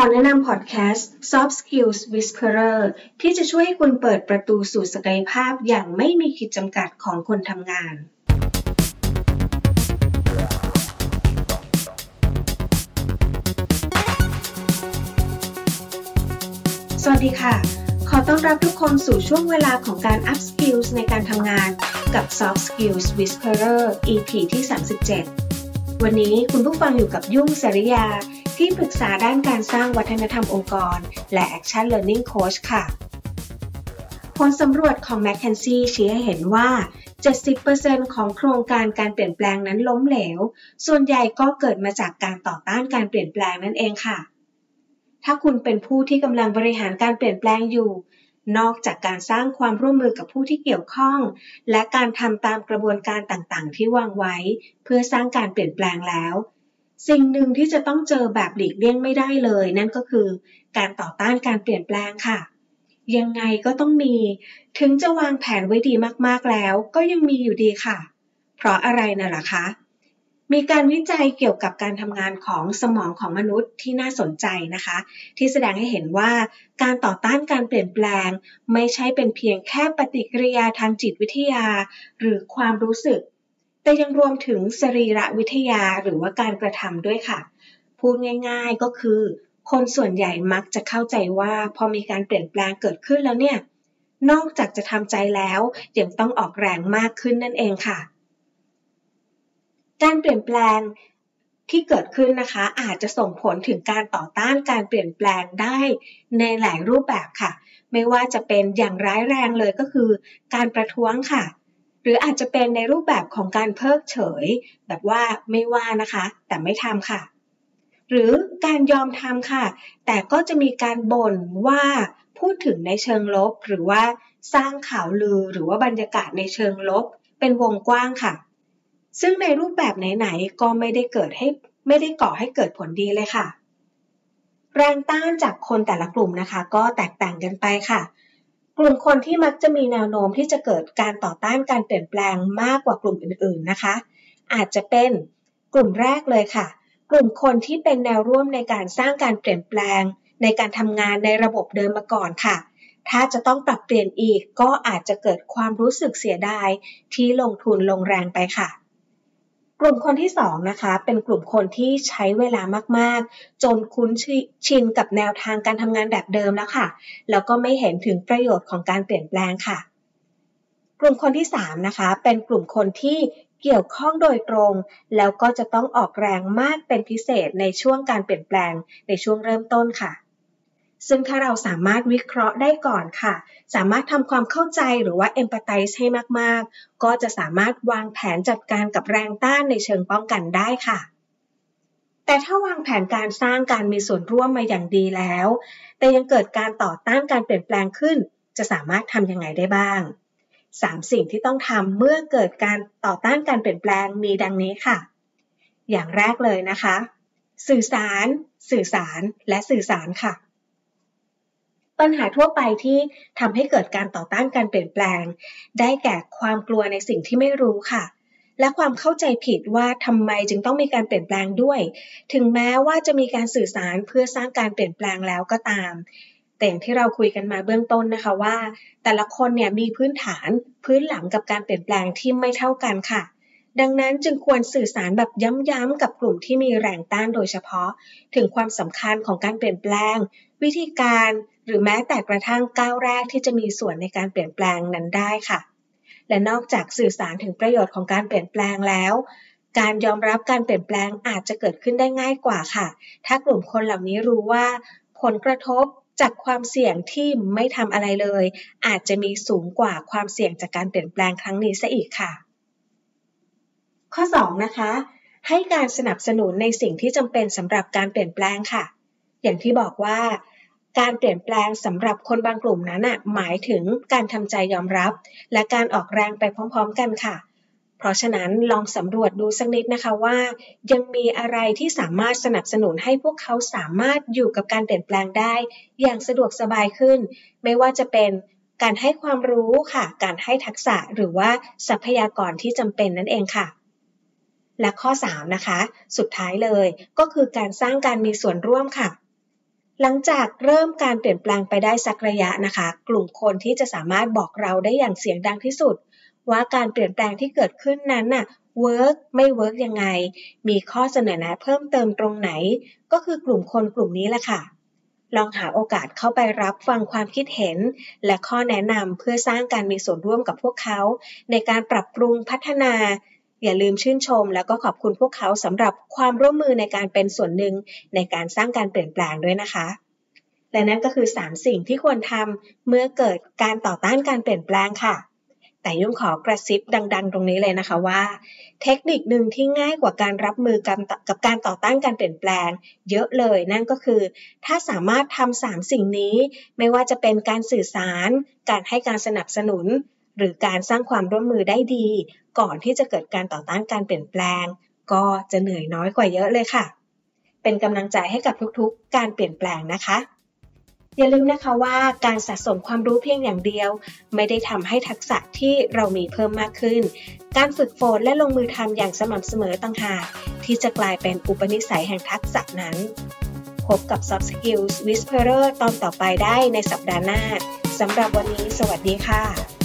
ขอแนะนำพอดแคสต์ Soft Skills Whisperer ที่จะช่วยให้คุณเปิดประตูสู่ศักยภาพอย่างไม่มีขีดจำกัดของคนทำงาน สวัสดีค่ะ ขอต้อนรับทุกคนสู่ช่วงเวลาของการ Up Skills ในการทำงานกับ Soft Skills Whisperer EP ที่ 37 วันนี้คุณผู้ฟังอยู่กับยุ่งสริยา ที่ปรึกษาด้านการสร้างวัฒนธรรมองค์กร และ Action Learning Coach ค่ะ ผลสำรวจของ m c k เคนซี่ชี้ให้เห็นว่า 70%ของโครงการการเปลี่ยนแปลงนั้นล้มเหลว ส่วนใหญ่ก็เกิดมาจากการต่อต้านการเปลี่ยนแปลงนั่นเองค่ะ ถ้าคุณเป็นผู้ที่กำลังบริหารการเปลี่ยนแปลงอยู่ นอกจากการสร้างความร่วมมือกับผู้ที่เกี่ยวข้อง และการทำตามกระบวนการต่างๆ ที่วางไว้ เพื่อสร้างการเปลี่ยนแปลงแล้ว สิ่งหนึ่งที่จะต้องเจอแบบหลีกเลี่ยงไม่ได้เลย นั่นก็คือการต่อต้านการเปลี่ยนแปลงค่ะ ยังไงก็ต้องมี ถึงจะวางแผนไว้ดีมากๆแล้ว ก็ยังมีอยู่ดีค่ะ เพราะอะไรน่ะล่ะคะ มีการวิจัยเกี่ยวกับการทำงานของสมองของมนุษย์ที่น่าสนใจนะคะ ที่แสดงให้เห็นว่าการต่อต้านการเปลี่ยนแปลง ไม่ใช่เป็นเพียงแค่ปฏิกิริยาทางจิตวิทยา หรือความรู้สึก แต่ยังรวมถึงสรีระวิทยาหรือว่าการกระทำด้วยค่ะ พูดง่ายๆก็คือ คนส่วนใหญ่มักจะเข้าใจว่าพอมีการเปลี่ยนแปลงเกิดขึ้นแล้วเนี่ย นอกจากจะทำใจแล้วยังต้องออกแรงมากขึ้นนั่นเองค่ะ การเปลี่ยนแปลงที่เกิดขึ้นนะคะ อาจจะส่งผลถึงการต่อต้านการเปลี่ยนแปลงได้ในหลายรูปแบบค่ะ ไม่ว่าจะเป็นอย่างร้ายแรงเลยก็คือ การประท้วงค่ะ รืออาจจะเป็นในรูปแบบของการเพิกเฉย แบบว่าไม่ว่านะคะ แต่ไม่ทำค่ะ หรือการยอมทำค่ะ แต่ก็จะมีการบ่นว่าพูดถึงในเชิงลบ หรือว่าสร้างข่าวลือหรือว่าบรรยากาศในเชิงลบ เป็นวงกว้างค่ะ ซึ่งในรูปแบบไหนๆก็ไม่ได้เกิดให้ไม่ได้ก่อให้เกิดผลดีเลยค่ะ แรงต้านจากคนแต่ละกลุ่มนะคะ ก็แตกต่างกันไปค่ะ กลุ่มคนที่มักจะมีแนวโน้มที่จะเกิดการต่อต้านการเปลี่ยนแปลงมากกว่ากลุ่มอื่นๆนะคะ อาจจะเป็นกลุ่มแรกเลยค่ะ กลุ่มคนที่เป็นแนวร่วมในการสร้างการเปลี่ยนแปลง ในการทำงานในระบบเดิมมาก่อนค่ะ ถ้าจะต้องปรับเปลี่ยนอีกก็อาจจะเกิดความรู้สึกเสียดายที่ลงทุนลงแรงไปค่ะ กลุ่มคนที่2นะคะเป็นกลุ่มคนที่ใช้เวลามากๆ จนคุ้นชินกับแนวทางการทำงานแบบเดิมแล้วค่ะ แล้วก็ไม่เห็นถึงประโยชน์ของการเปลี่ยนแปลงค่ะ กลุ่มคนที่3นะคะเป็นกลุ่มคนที่เกี่ยวข้องโดยตรง แล้วก็จะต้องออกแรงมากเป็นพิเศษในช่วงการเปลี่ยนแปลงในช่วงเริ่มต้นค่ะ ซึ่งถ้าเราสามารถวิเคราะห์ได้ก่อนค่ะ สามารถทำความเข้าใจหรือว่า empathize ให้มาก ๆ ก็จะสามารถวางแผนจัดการกับแรงต้านในเชิงป้องกันได้ค่ะแต่ถ้าวางแผนการสร้างการมีส่วนร่วมมาอย่างดีแล้ว แต่ยังเกิดการต่อต้านการเปลี่ยนแปลงขึ้น จะสามารถทำยังไงได้บ้าง 3 สิ่งที่ต้องทำเมื่อเกิดการต่อต้านการเปลี่ยนแปลงมีดังนี้ค่ะ อย่างแรกเลยนะคะ สื่อสาร สื่อสาร และสื่อสารค่ะ ปัญหาทั่วไปที่ทำให้เกิดการต่อต้านการเปลี่ยนแปลง ได้แก่ความกลัวในสิ่งที่ไม่รู้ค่ะ และความเข้าใจผิดว่าทำไมจึงต้องมีการเปลี่ยนแปลงด้วย ถึงแม้ว่าจะมีการสื่อสารเพื่อสร้างการเปลี่ยนแปลงแล้วก็ตามแต่อย่างที่เราคุยกันมาเบื้องต้นนะคะว่า แต่ละคนเนี่ยมีพื้นฐานพื้นหลังกับการเปลี่ยนแปลงที่ไม่เท่ากันค่ะ ดังนั้นจึงควรสื่อสารแบบย้ำๆกับกลุ่มที่มีแรงต้านโดยเฉพาะ ถึงความสำคัญของการเปลี่ยนแปลง วิธีการหรือแม้แต่กระทั่งก้าวแรกที่จะมีส่วนในการเปลี่ยนแปลงนั้นได้ค่ะ และนอกจากสื่อสารถึงประโยชน์ของการเปลี่ยนแปลงแล้ว การยอมรับการเปลี่ยนแปลงอาจจะเกิดขึ้นได้ง่ายกว่าค่ะ ถ้ากลุ่มคนเหล่านี้รู้ว่า ผลกระทบจากความเสี่ยงที่ไม่ทำอะไรเลย อาจจะมีสูงกว่าความเสี่ยงจากการเปลี่ยนแปลงครั้งนี้ซะอีกค่ะ ข้อ 2 นะคะ ให้การสนับสนุนในสิ่งที่จำเป็นสำหรับการเปลี่ยนแปลงค่ะ อย่างที่บอกว่า การเปลี่ยนแปลงสำหรับคนบางกลุ่มนั้นอะหมายถึงการทำใจยอมรับ และการออกแรงไปพร้อม ๆ กันค่ะ เพราะฉะนั้นลองสำรวจดูสักนิดนะคะว่า ยังมีอะไรที่สามารถสนับสนุนให้พวกเขาสามารถอยู่กับการเปลี่ยนแปลงได้ อย่างสะดวกสบายขึ้น ไม่ว่าจะเป็นการให้ความรู้ค่ะ การให้ทักษะหรือว่าทรัพยากรที่จำเป็นนั่นเองค่ะ และข้อ 3 นะคะ สุดท้ายเลยก็คือการสร้างการมีส่วนร่วมค่ะ หลังจากเริ่มการเปลี่ยนแปลงไปได้สักระยะนะคะ กลุ่มคนที่จะสามารถบอกเราได้อย่างเสียงดังที่สุด ว่าการเปลี่ยนแปลงที่เกิดขึ้นนั้นน่ะ work ไม่ work ยังไง มีข้อเสนอแนะเพิ่มเติมตรงไหน ก็คือกลุ่มคนกลุ่มนี้แหละค่ะ ลองหาโอกาสเข้าไปรับฟังความคิดเห็น และข้อแนะนำเพื่อสร้างการมีส่วนร่วมกับพวกเขา ในการปรับปรุงพัฒนา อย่าลืมชื่นชม แล้วก็ขอบคุณพวกเขาสำหรับความร่วมมือในการเป็นส่วนหนึ่งในการสร้างการเปลี่ยนแปลงด้วยนะคะ และนั่นก็คือ 3 สิ่งที่ควรทำเมื่อเกิดการต่อต้านการเปลี่ยนแปลงค่ะ แต่ยุ่งขอกระซิบดัง ๆ ตรงนี้เลยนะคะว่า เทคนิคหนึ่งที่ง่ายกว่าการรับมือกับกับการต่อต้านการเปลี่ยนแปลง เยอะเลยนั่นก็คือ ถ้าสามารถทำสามสิ่งนี้ ไม่ว่าจะเป็นการสื่อสาร การให้การสนับสนุน หรือการสร้างความร่วมมือได้ดี ก่อนที่จะเกิดการต่อต้านการเปลี่ยนแปลง ก็จะเหนื่อยน้อยกว่าเยอะเลยค่ะ เป็นกำลังใจให้กับทุกๆ การเปลี่ยนแปลงนะคะ อย่าลืมนะคะว่าการสะสมความรู้เพียงอย่างเดียว ไม่ได้ทำให้ทักษะที่เรามีเพิ่มมากขึ้น การฝึกฝนและลงมือทำอย่างสม่ำเสมอต่างหากที่จะกลายเป็นอุปนิสัยแห่งทักษะนั้นพบกับ Soft Skills Whisperer ตอนต่อไปได้ในสัปดาห์หน้า สำหรับวันนี้สวัสดีค่ะ